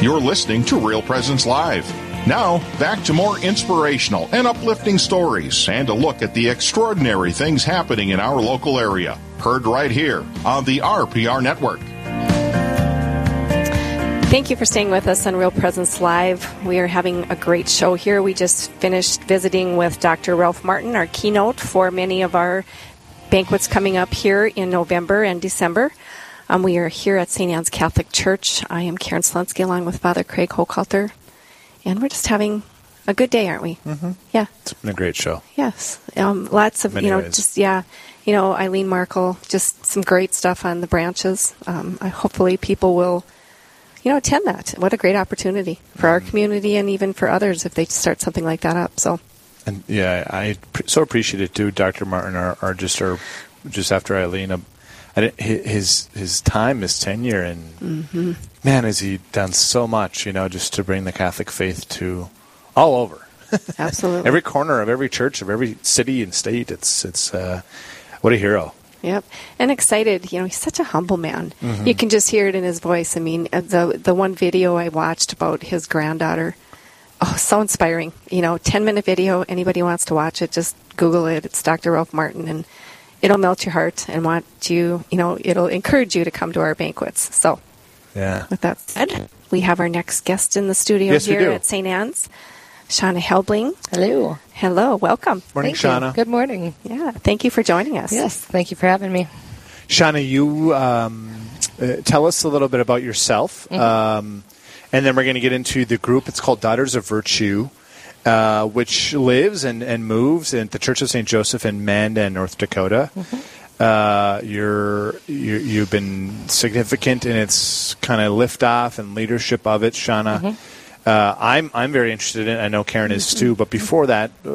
You're listening to Real Presence Live. Now, back to more inspirational and uplifting stories and a look at the extraordinary things happening in our local area. Heard right here on the RPR Network. Thank you for staying with us on Real Presence Live. We are having a great show here. We just finished visiting with Dr. Ralph Martin, our keynote for many of our banquets coming up here in November and December. Um, we are here at St. Anne's Catholic Church. I am Karen Slensky along with Father Craig Hochhalter, and we're just having a good day, aren't we? Mm-hmm. Yeah. It's been a great show. Yes. Um, lots of, Many you know, ways. just, yeah, you know, Eileen Markle, just some great stuff on the branches. Um, I, hopefully people will, you know, attend that. What a great opportunity for our community and even for others if they start something like that up. So, And yeah, I so appreciate it too. Dr. Martin, our, our just our just after Eileen, his his time, his tenure, and Mm-hmm. man, has he done so much, you know, just to bring the Catholic faith to all over, absolutely. every corner of every church of every city and state. It's it's uh, what a hero. Yep, and excited. You know, he's such a humble man. Mm-hmm. You can just hear it in his voice. I mean, uh, the the one video I watched about his granddaughter, oh, so inspiring. You know, ten minute video. Anybody wants to watch it, just Google it. It's Dr. Ralph Martin, and it'll melt your heart and want you. You know, it'll encourage you to come to our banquets. So, Yeah. with that said, we have our next guest in the studio Yes, here at St. Anne's, Shauna Helbling. Hello. Hello, welcome. Morning, Thank you. Shauna. Good morning. Yeah, thank you for joining us. Yes, thank you for having me. Shauna, you um, uh, tell us a little bit about yourself, Mm-hmm. um, and then we're going to get into the group. It's called Daughters of Virtue, uh, which lives and, and moves at the Church of St. Joseph in Mandan, North Dakota. Mm-hmm. Uh, you're, you you've been significant in its kind of liftoff and leadership of it, Shauna. Mm-hmm. Uh, I'm I'm very interested in. it. I know Karen is too. But before that, uh,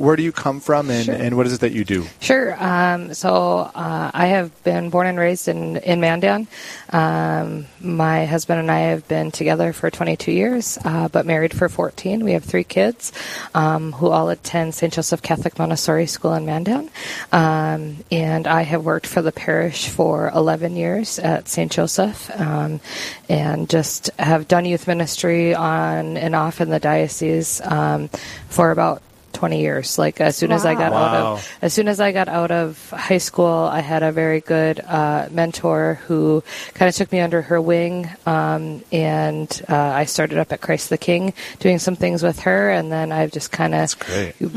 where do you come from, and, Sure. and what is it that you do? Sure. Um, so uh, I have been born and raised in in Mandan. Um, my husband and I have been together for 22 years, uh, but married for 14. We have three kids um, who all attend St. Joseph Catholic Montessori School in Mandan, um, and I have worked for the parish for 11 years at St. Joseph, um, and just have done youth ministry on and off in the diocese um, for about 20 years. Like as soon as I got out of as soon as I got out of high school, I had a very good uh, mentor who kind of took me under her wing, um, and uh, I started up at Christ the King doing some things with her, and then I've just kind of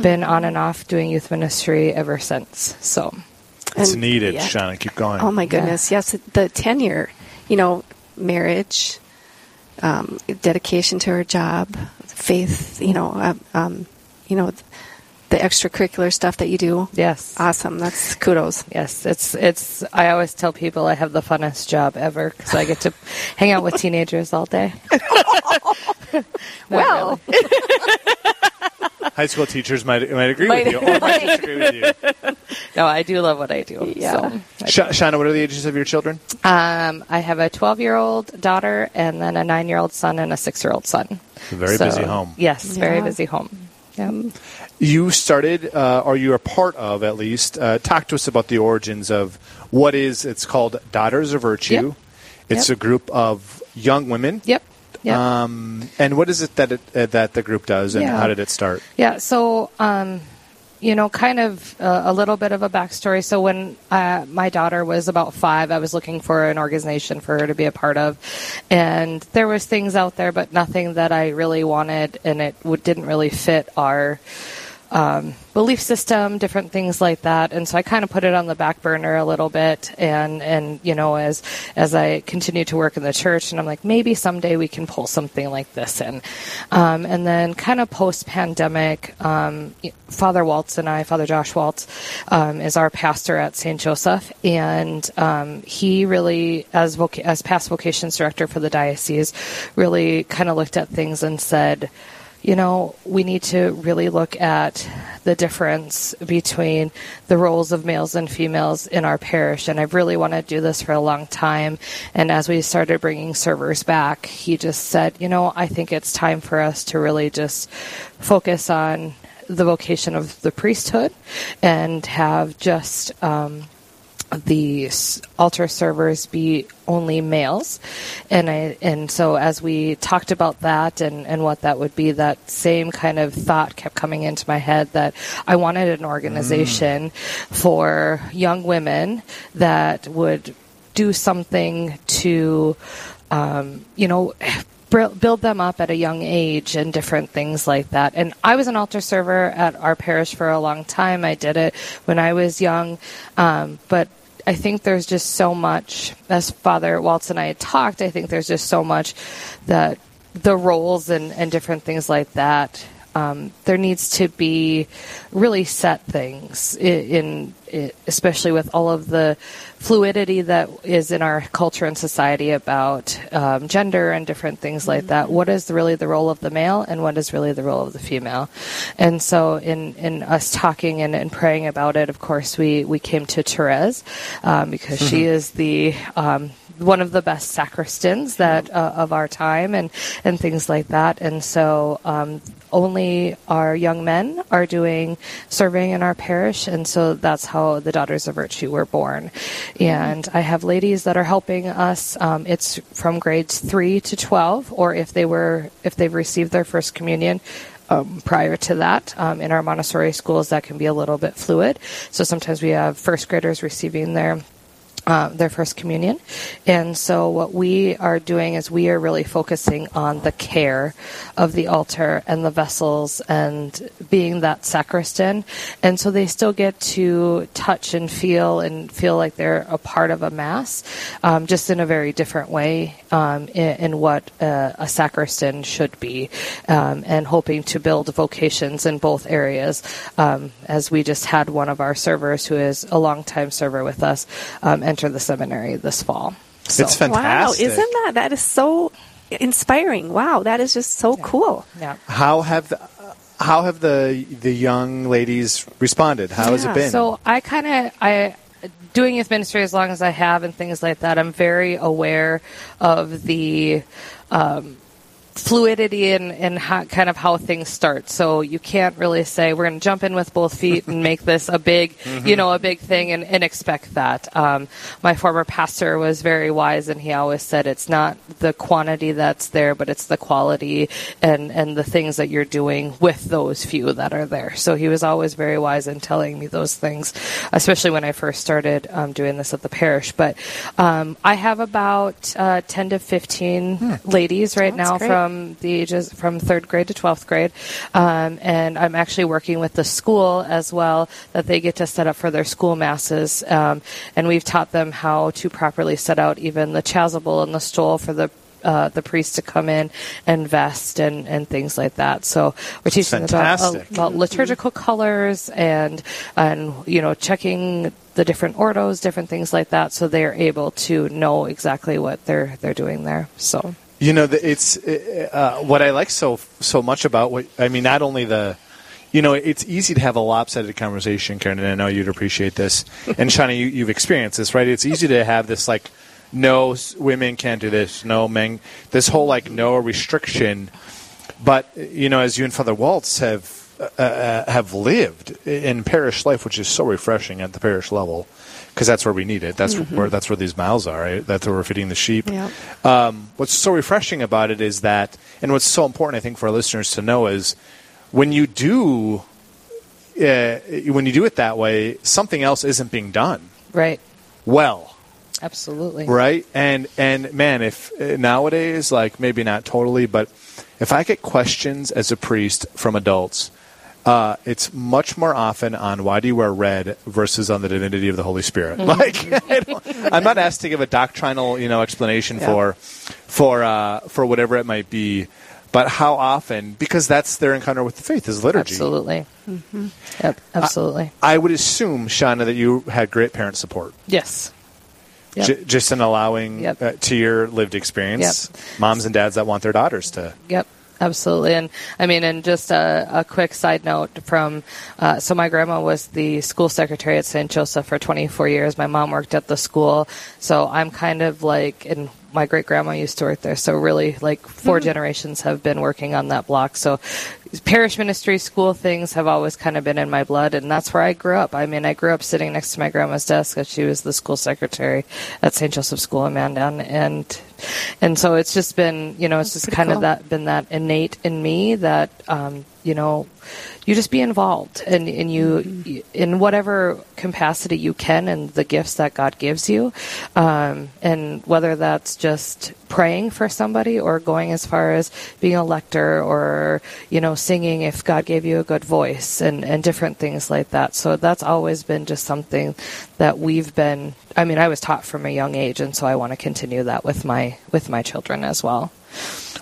been on and off doing youth ministry ever since. So. It's And- needed, yeah. Shauna. Keep going. Oh my goodness, yes, the tenure, you know, marriage, um, dedication to her job, faith, you know, um, um, you know, the extracurricular stuff that you do. Yes. Awesome. That's kudos. Yes, it's it's. I always tell people I have the funnest job ever because I get to hang out with teenagers all day. Not Well, really. High school teachers might might agree Might- with you, or might disagree with you. no, I do love what I do. Yeah. So. Sh- Shauna, what are the ages of your children? Um, I have a 12 year old daughter and then a nine year old son and a six year old son. A very So, busy home. Yes, very busy home. Yeah. You started, uh, or you are part of, at least. Uh, talk to us about the origins of what is. It's called Daughters of Virtue. Yep. It's Yep. a group of young women. Yep. Yep. Um, and what is it that it, uh, that the group does, and Yeah. how did it start? Yeah, so um, you know, kind of uh, a little bit of a backstory. So when uh, my daughter was about five, I was looking for an organization for her to be a part of, and there was things out there, but nothing that I really wanted, and it would, didn't really fit our. Um, belief system, different things like that, and so I kind of put it on the back burner a little bit. And and you know, as as I continue to work in the church, and I'm like, maybe someday we can pull something like this in. Um, and then, kind of post pandemic, um, Father Waltz and I, Father Josh Waltz, um, is our pastor at St. Joseph, and um, he really, as voc- as past vocations director for the diocese, really kind of looked at things and said you know, we need to really look at the difference between the roles of males and females in our parish. And I've really wanted to do this for a long time. And as we started bringing servers back, he just said, you know, I think it's time for us to really just focus on the vocation of the priesthood and have just, um, the altar servers be only males and I and so as we talked about that and and what that would be that same kind of thought kept coming into my head that I wanted an organization for young women that would do something to um, you know build them up at a young age and different things like that. And I was an altar server at our parish for a long time. I did it when I was young, um, but I think there's just so much, as Father Waltz and I had talked, I think there's just so much that the roles and, and different things like that. Um, there needs to be really set things in, in, especially with all of the fluidity that is in our culture and society about um, gender and different things like that. What is really the role of the male and what is really the role of the female? And so, in, in us talking and, and praying about it, of course, we, we came to Therese um, because she is the um, one of the best sacristans that uh, of our time and and things like that. And so um, only our young men are doing serving in our parish, and so that's how the Daughters of Virtue were born. And I have ladies that are helping us. Um, it's from grades three to twelve, or if they were if they've received their first communion. Um, prior to that, um, in our Montessori schools, that can be a little bit fluid. So sometimes we have first graders receiving their uh, their first communion. And so, what we are doing is we are really focusing on the care of the altar and the vessels and being that sacristan. And so, they still get to touch and feel and feel like they're a part of a mass, um, just in a very different way um, in, in, what uh, a sacristan should be, um, and hoping to build vocations in both areas. Um, as we just had one of our servers who is a longtime server with us um, enter the seminary this fall. So, It's fantastic. Wow, isn't that that is so inspiring? Wow, that is just so cool. yeah. How have the, how have the the young ladies responded? How has it been? So I kind of I doing youth ministry as long as I have and things like that. I'm very aware of the. Um, fluidity and, and how, kind of how things start. So you can't really say we're going to jump in with both feet and make this a big, you know, a big thing and, and expect that. Um, my former pastor was very wise and he always said it's not the quantity that's there, but it's the quality and, and the things that you're doing with those few that are there. So he was always very wise in telling me those things, especially when I first started um, doing this at the parish. But um, I have about uh, 10 to 15 ladies right That's now great. from from the ages from third grade to 12th grade. Um, and I'm actually working with the school as well that they get to set up for their school masses. Um, and we've taught them how to properly set out even the chasuble and the stole for the uh, the priest to come in and vest and, and things like that. So we're teaching them about, fantastic. about liturgical colors and and you know checking the different ordos, different things like that, so they're able to know exactly what they're they're doing there. So You know, it's uh, what I like so so much about what I mean. Not only the, you know, it's easy to have a lopsided conversation, Karen, and I know you'd appreciate this. And Shauna, you, you've experienced this, right? It's easy to have this like, no, women can't do this. No, men. This whole like no restriction. But you know, as you and Father Waltz have uh, uh, have lived in parish life, which is so refreshing at the parish level, because that's where we need it. That's where that's where these miles are. Right? That's where we're feeding the sheep. Yeah. Um, what's so refreshing about it is that, and what's so important, I think, for our listeners to know is when you do, uh, when you do it that way, something else isn't being done right, well, absolutely, right? And and man, if uh, nowadays, like maybe not totally, but if I get questions as a priest from adults. Uh, it's much more often on why do you wear red versus on the divinity of the Holy Spirit. Like, I don't, I'm not asked to give a doctrinal, you know, explanation Yeah. for for uh, for whatever it might be, but how often? Because that's their encounter with the faith is liturgy. absolutely, yep, absolutely, I would assume, Shauna, that you had great parent support, yes, Yep. J- just in allowing Yep. uh, to your lived experience, moms and dads that want their daughters to. Yep, absolutely. And I mean, and just a, a quick side note from uh, so my grandma was the school secretary at St. Joseph for 24 years. My mom worked at the school, so I'm kind of like, and my great grandma used to work there. So really, like 4 generations have been working on that block. So parish ministry school things have always kind of been in my blood and that's where i grew up i mean i grew up sitting next to my grandma's desk as she was the school secretary at st joseph school in mandan and and so it's just been you know it's That's just kind cool. of that been that innate in me that um, you know you just be involved and, and you in whatever capacity you can and the gifts that god gives you um, and whether that's just praying for somebody or going as far as being a lector or you know singing if god gave you a good voice and, and different things like that so that's always been just something that we've been i mean i was taught from a young age and so i want to continue that with my with my children as well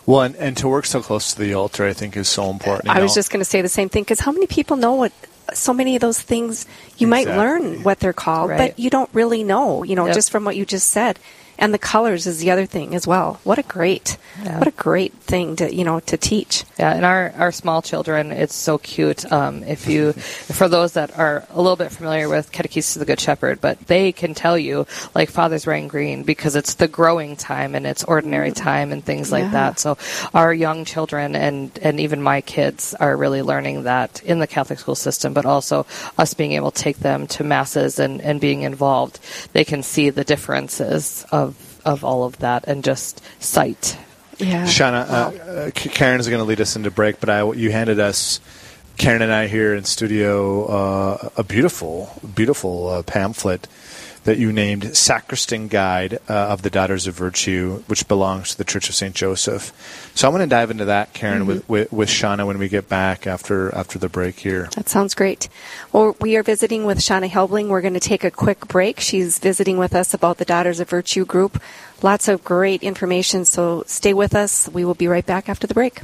Well, and, and to work so close to the altar, I think, is so important. you I was just going to say the same thing because how many people know what so many of those things you might learn what they're called, Right. but you don't really know, you know, Yep. just from what you just said. And the colors is the other thing as well. What a great, Yeah. what a great thing to, you know, to teach. Yeah, and our, our small children, it's so cute. Um, if you, for those that are a little bit familiar with Catechesis of the Good Shepherd, but they can tell you, like, Father's wearing green because it's the growing time and it's ordinary time and things like Yeah. that. So our young children and, and even my kids are really learning that in the Catholic school system, but also us being able to take them to masses and, and being involved. They can see the differences of, of all of that and just sight. Yeah. Shauna, uh, uh, K- Karen is going to lead us into break, but I, you handed us, Karen and I here in studio, uh, a beautiful, beautiful uh, pamphlet that you named Sacristan Guide uh, of the Daughters of Virtue, which belongs to the Church of St. Joseph. So I'm going to dive into that, Karen, with, with, with Shauna when we get back after, after the break here. That sounds great. Well, we are visiting with Shauna Helbling. We're going to take a quick break. She's visiting with us about the Daughters of Virtue group. Lots of great information, so stay with us. We will be right back after the break.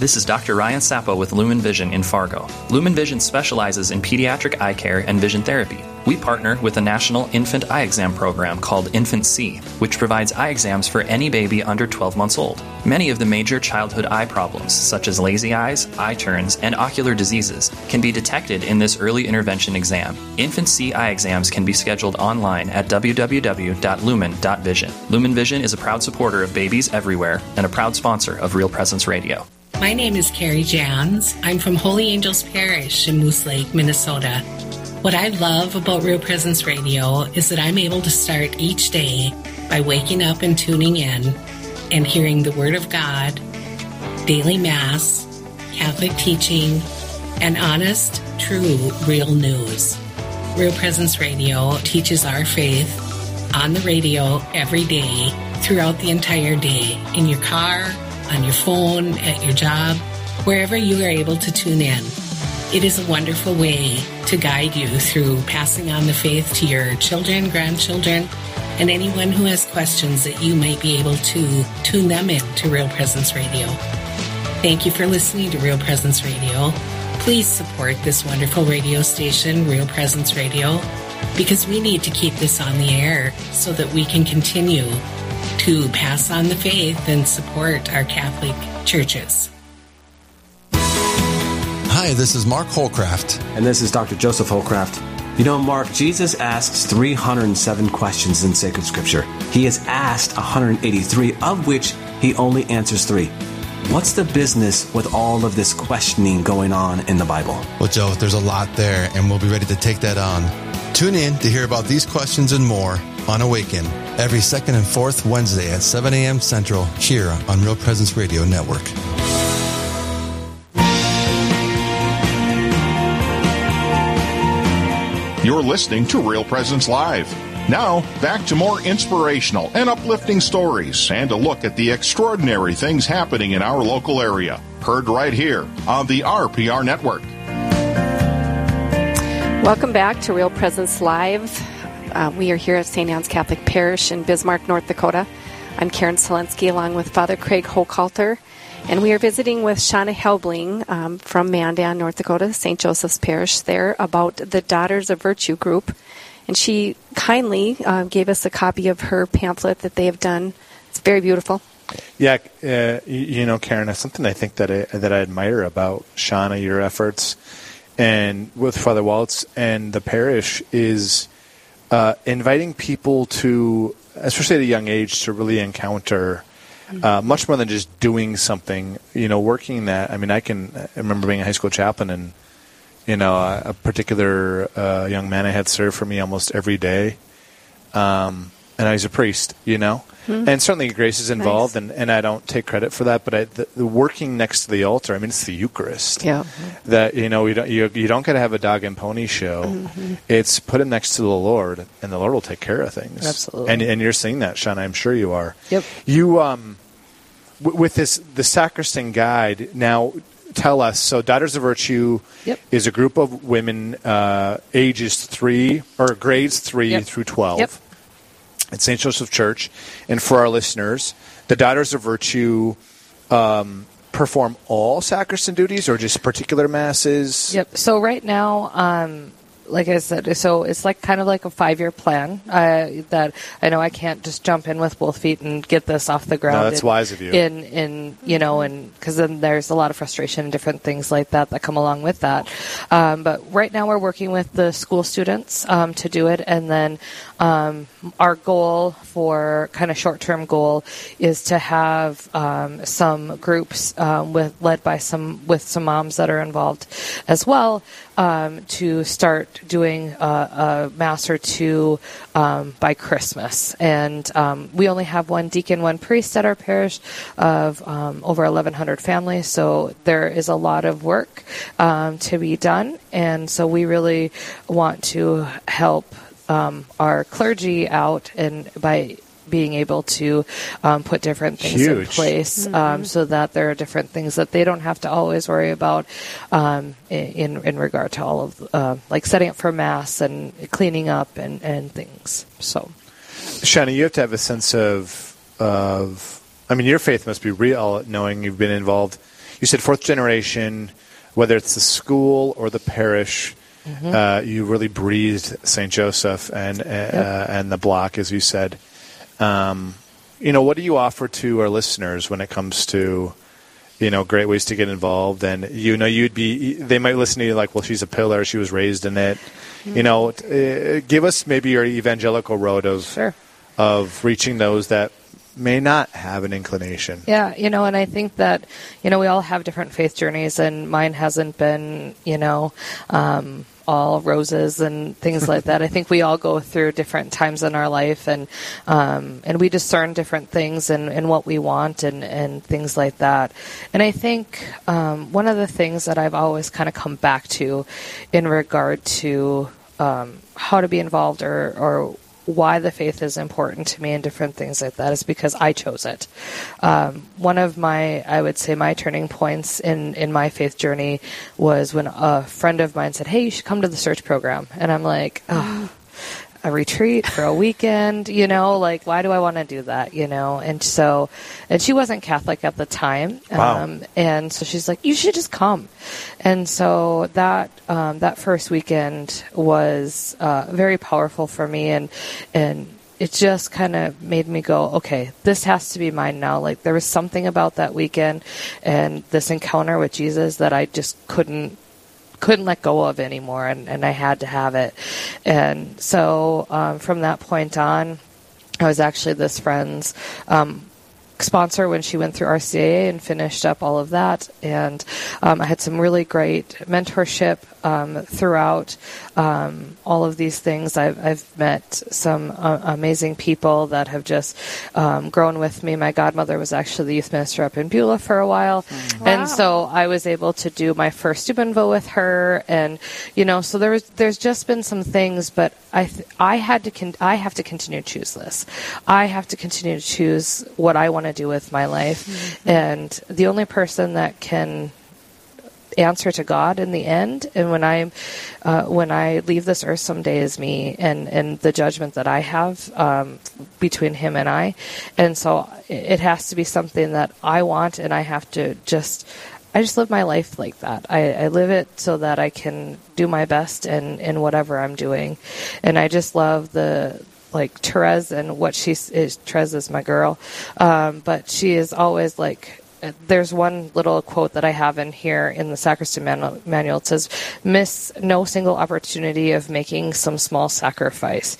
This is Dr. Ryan Sappo with Lumen Vision in Fargo. Lumen Vision specializes in pediatric eye care and vision therapy. We partner with a national infant eye exam program called InfantSEE, which provides eye exams for any baby under 12 months old. Many of the major childhood eye problems, such as lazy eyes, eye turns, and ocular diseases, can be detected in this early intervention exam. InfantSEE eye exams can be scheduled online at www.lumen.vision. Lumen Vision is a proud supporter of babies everywhere and a proud sponsor of Real Presence Radio. My name is Carrie Jans. I'm from Holy Angels Parish in Moose Lake, Minnesota. What I love about Real Presence Radio is that I'm able to start each day by waking up and tuning in and hearing the Word of God, daily Mass, Catholic teaching, and honest, true, real news. Real Presence Radio teaches our faith on the radio every day throughout the entire day in your car, on your phone, at your job, wherever you are able to tune in. It is a wonderful way to guide you through passing on the faith to your children, grandchildren, and anyone who has questions that you might be able to tune them in to Real Presence Radio. Thank you for listening to Real Presence Radio. Please support this wonderful radio station, Real Presence Radio, because we need to keep this on the air so that we can continue to pass on the faith and support our Catholic churches. Hi, this is Mark Holcraft. And this is Dr. Joseph Holcraft. You know, Mark, Jesus asks 307 questions in sacred scripture. He is asked 183, of which he only answers three. What's the business with all of this questioning going on in the Bible? Well, Joe, there's a lot there, and we'll be ready to take that on. Tune in to hear about these questions and more on Awaken every second and fourth Wednesday at 7 a.m. Central here on Real Presence Radio Network. You're listening to Real Presence Live. Now, back to more inspirational and uplifting stories and a look at the extraordinary things happening in our local area. Heard right here on the RPR Network. Welcome back to Real Presence Live. Uh, we are here at St. Anne's Catholic Parish in Bismarck, North Dakota. I'm Karen Selensky along with Father Craig Hochhalter, and we are visiting with Shauna Helbling um, from Mandan, North Dakota, St. Joseph's Parish there about the Daughters of Virtue group. And she kindly uh, gave us a copy of her pamphlet that they have done. It's very beautiful. Yeah, uh, you, know, Karen, something I think that I, that I admire about Shauna, your efforts, and with Father Waltz and the parish is uh, inviting people to, especially at a young age, to really encounter uh, much more than just doing something. You know, working that. I mean, I can I remember being a high school chaplain, and you know, a, a particular uh, young man I had served for me almost every day, um, and I was a priest. You know, and certainly grace is involved, Nice. and, and I don't take credit for that. But I, the, the working next to the altar, I mean, it's the Eucharist Yeah. that you know you don't you, you don't got to have a dog and pony show. Mm-hmm. It's put him next to the Lord, and the Lord will take care of things. Absolutely. And and you're seeing that, Sean. I'm sure you are. Yep. You um, w- with this the sacristan guide now. Tell us. So, Daughters of Virtue Yep. is a group of women, uh, ages three or grades three Yep. through twelve Yep. At St. Joseph Church. And for our listeners, the Daughters of Virtue um, perform all sacristan duties or just particular masses? Yep. So right now, um, like I said, so it's like kind of like a five-year plan uh, that I know I can't just jump in with both feet and get this off the ground. No, that's in- wise of you. In in you know, and because then there's a lot of frustration and different things like that that come along with that. Um, but right now we're working with the school students um, to do it, and then um, our goal for kind of short-term goal is to have um, some groups um, with led by some with some moms that are involved as well um, to start doing a, a mass or two um, by Christmas. And um, we only have one deacon, one priest at our parish of um, over 1,100 families. So there is a lot of work um, to be done. And so we really want to help our clergy out and by being able to um, put different things in Huge. place um, so that there are different things that they don't have to always worry about um, in in regard to all of uh, like setting up for mass and cleaning up and, and things. So Shana, you have to have a sense of of. I mean, your faith must be real, knowing you've been involved. You said fourth generation, whether it's the school or the parish. Uh, you really breathed Saint Joseph and uh, and the block, as you said. Um, you know, what do you offer to our listeners when it comes to, you know, great ways to get involved? And you know, you'd be they might listen to you like, well, she's a pillar, she was raised in it. You know, t- uh, give us maybe your evangelical road of Sure. of reaching those that may not have an inclination. Yeah, you know, and I think that, you know, we all have different faith journeys, and mine hasn't been, you know, um, all roses and things like that. I think we all go through different times in our life, and um, and we discern different things and, and what we want and, and things like that. And I think um, one of the things that I've always kind of come back to in regard to um, how to be involved or, or why the faith is important to me and different things like that is because I chose it. Um, one of my, I would say, my turning points in, in my faith journey was when a friend of mine said, Hey, you should come to the search program. And I'm like, oh, a retreat for a weekend, you know, like, why do I want to do that, you know? And so, and she wasn't Catholic at the time. Wow. Um, and so she's like, you should just come. And so that, um, that first weekend was, uh, very powerful for me and, and, it just kind of made me go, okay, this has to be mine now. Like there was something about that weekend and this encounter with Jesus that I just couldn't couldn't let go of anymore, and, and I had to have it. And so um, from that point on, I was actually this friend's um, sponsor when she went through RCIA and finished up all of that. And um, I had some really great mentorship um, throughout um, all of these things. I've, I've met some uh, amazing people that have just um, grown with me. My godmother was actually the youth minister up in Beulah for a while. And so I was able to do my first Steubenville with her. And, you know, so there was, there's just been some things, but I, th- I had to, con- I have to continue to choose this. I have to continue to choose what I want to do with my life. And the only person that can answer to God in the end. And when I uh, when I leave this earth someday is me and and the judgment that I have um, between Him and I. And so it it has to be something that I want, and I have to just. I just live my life like that. I, I live it so that I can do my best in, in whatever I'm doing. And I just love the like Therese and what she is. Therese is my girl, um, but she is always like. There's one little quote that I have in here in the sacristan manual. manual. It says, "Miss no single opportunity of making some small sacrifice.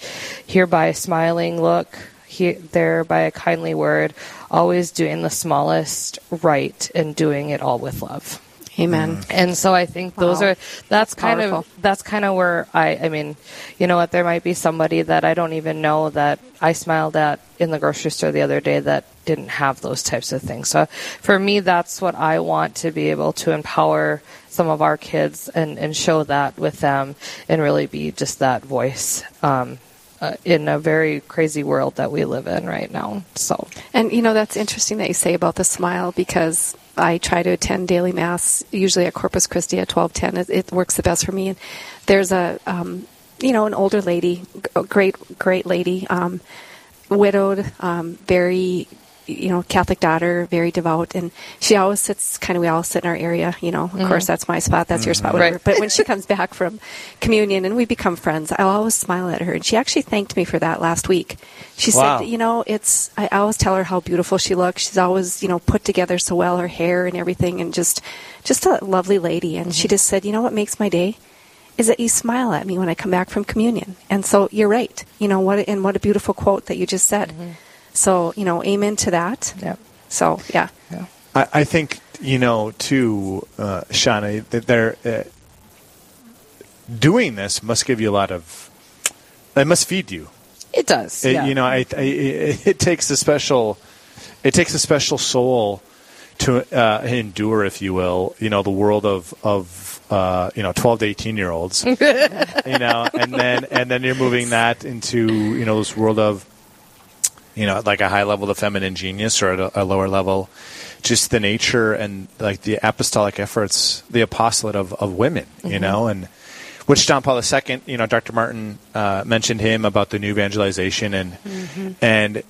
Hereby a smiling look, here, there by a kindly word, always doing the smallest right and doing it all with love." Amen. Mm. And so I think wow. those are that's kind of that's kind of where I I mean, you know what, there might be somebody that I don't even know that I smiled at in the grocery store the other day that didn't have those types of things. So for me that's what I want to be able to empower some of our kids and and show that with them and really be just that voice. Um, uh, in a very crazy world that we live in right now. So, and you know that's interesting that you say about the smile because I try to attend daily mass usually at Corpus Christi at twelve ten. It, it works the best for me. And there's a um, you know an older lady, a great great lady, um, widowed, um, very you know, Catholic daughter, very devout, and she always sits kind of. We all sit in our area, you know. Of mm-hmm. course, that's my spot. That's mm-hmm. your spot, whatever. Right. But when she comes back from communion and we become friends, I'll always smile at her, and she actually thanked me for that last week. She wow. said, you know, it's. I always tell her how beautiful she looks. She's always, you know, put together so well, her hair and everything, and just, just a lovely lady. And mm-hmm. she just said, you know, what makes my day is that you smile at me when I come back from communion. And so you're right. You know what? And what a beautiful quote that you just said. Mm-hmm. So, you know, amen to that. Yeah. So, yeah. yeah. I, I think, you know, too, uh, Shauna, that they're uh, doing this must give you a lot of, it must feed you. It does. It, yeah. You know, I, I, it, it takes a special, it takes a special soul to uh, endure, if you will, you know, the world of of uh, you know twelve to eighteen year olds, you know, and then and then you're moving that into you know this world of you know, like a high level of feminine genius or at a, a, lower level, just the nature and like the apostolic efforts, the apostolate of, of women, mm-hmm. you know, and which John Paul II, you know, Dr. Martin uh, mentioned him about the new evangelization and mm-hmm. and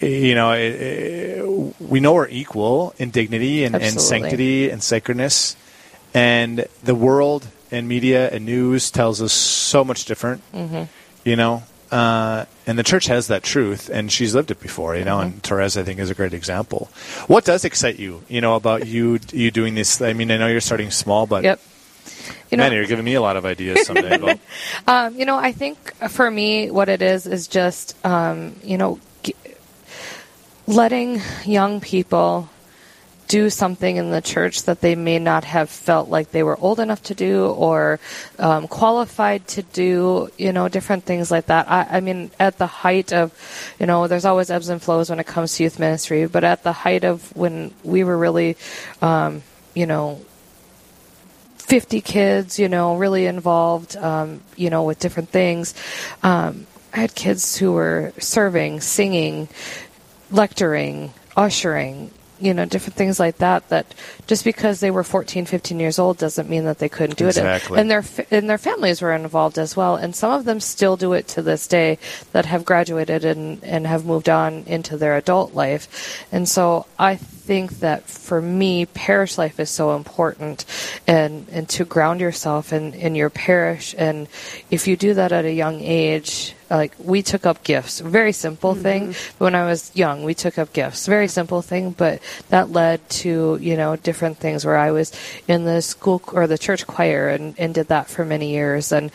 you know, it, it, we know we're equal in dignity and, and sanctity and sacredness, and the world and media and news tells us so much different. Mm-hmm. You know, uh, and the church has that truth, and she's lived it before, you know. Mm-hmm. And Therese, I think, is a great example. What does excite you, you know, about you you doing this? I mean, I know you're starting small, but yep. You know, Man, you're giving me a lot of ideas someday. um, you know, I think for me, what it is is just, um, you know, g- letting young people do something in the church that they may not have felt like they were old enough to do or um, qualified to do, you know, different things like that. I, I, mean, at the height of, you know, there's always ebbs and flows when it comes to youth ministry, but at the height of when we were really, um, you know, 50 kids, you know, really involved, um, you know, with different things. Um, I had kids who were serving, singing, lecturing, ushering, you know different things like that that just because they were 14 15 years old doesn't mean that they couldn't do exactly. it and their and their families were involved as well and some of them still do it to this day that have graduated and and have moved on into their adult life and so i think that for me parish life is so important and and to ground yourself in in your parish. And if you do that at a young age like we took up gifts. Very simple mm-hmm. thing. When i was young we took up gifts. Very simple thing but that led to you know different things where i was in the school or the church choir and, and did that for many years. And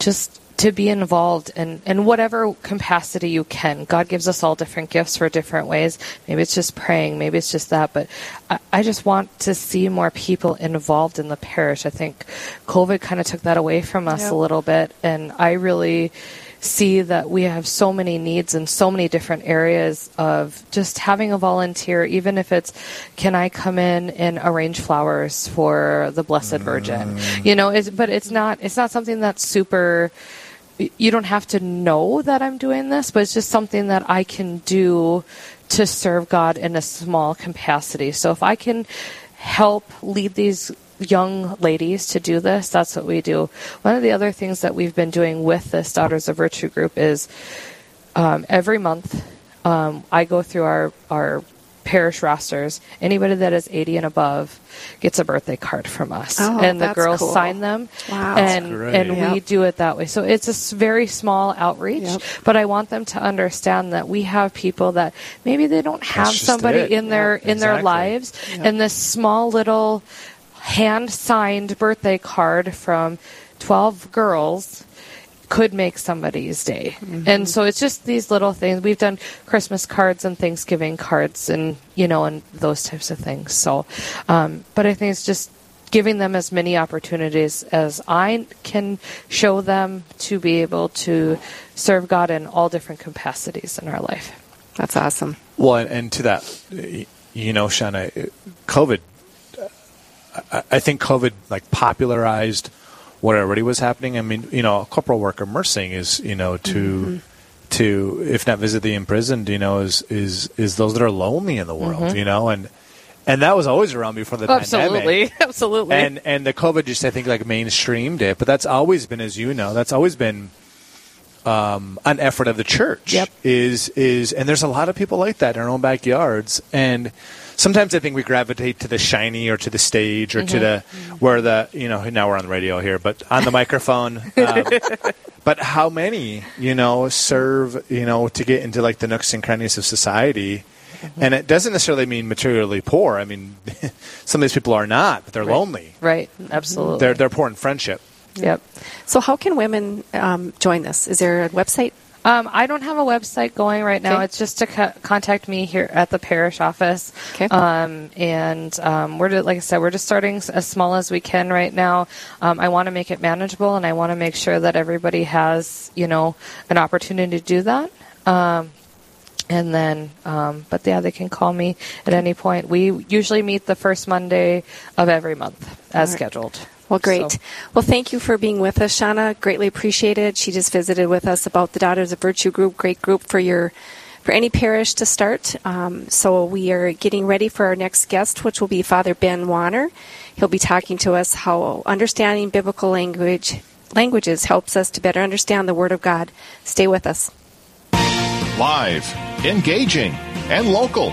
just to be involved in, in whatever capacity you can. God gives us all different gifts for different ways. Maybe it's just praying, maybe it's just that, but I, I just want to see more people involved in the parish. I think COVID kind of took that away from us yep. a little bit, and I really see that we have so many needs in so many different areas of just having a volunteer, even if it's, can I come in and arrange flowers for the Blessed Virgin? Mm. You know, it's, but it's not, it's not something that's super, you don't have to know that I'm doing this, but it's just something that I can do to serve God in a small capacity. So if I can help lead these young ladies to do this, that's what we do. One of the other things that we've been doing with this Daughters of Virtue group is um, every month um, I go through our, our parish rosters, anybody that is 80 and above gets a birthday card from us, Oh, and the girls cool. sign them, Wow. and That's great. and we do it that way. So it's a very small outreach, Yep. but I want them to understand that we have people that maybe they don't have somebody it. in their Yeah, in their exactly. lives, and this small little hand signed birthday card from 12 girls could make somebody's day. And so it's just these little things. We've done Christmas cards and Thanksgiving cards and, you know, and those types of things. So, um, but I think it's just giving them as many opportunities as I can show them to be able to serve God in all different capacities in our life. That's awesome. Well, and, and to that, you know, Shauna, COVID. I, I think COVID like popularized what already was happening. I mean, you know, corporal work immersing is, you know, to to if not visit the imprisoned, you know, is is is those that are lonely in the world, you know, and and that was always around before the pandemic. Absolutely. Absolutely. And and the COVID just I think like mainstreamed it, but that's always been, as you know, that's always been um, an effort of the church. Yep. Is is and there's a lot of people like that in our own backyards, and sometimes I think we gravitate to the shiny or to the stage or to the where the you know now we're on the radio here, but on the microphone. Um, but how many you know serve you know to get into like the nooks and crannies of society? And it doesn't necessarily mean materially poor. I mean, some of these people are not, but they're lonely. right. Absolutely. They're they're poor in friendship. yep. So, how can women um, join this? Is there a website? Um, I don't have a website going right now. Okay. It's just to co- contact me here at the parish office. Okay. Um, and um, we're just, like I said, we're just starting as small as we can right now. Um, I want to make it manageable, and I want to make sure that everybody has, you know, an opportunity to do that. Um, and then, um, but yeah, they can call me at any point. We usually meet the first Monday of every month as right. scheduled. Well, great. So- Well, thank you for being with us, Shauna. Greatly appreciated. She just visited with us about the Daughters of Virtue group. Great group for your for any parish to start. Um, so we are getting ready for our next guest, which will be Father Ben Warner. He'll be talking to us how understanding biblical language languages helps us to better understand the Word of God. Stay with us. Live, engaging, and local.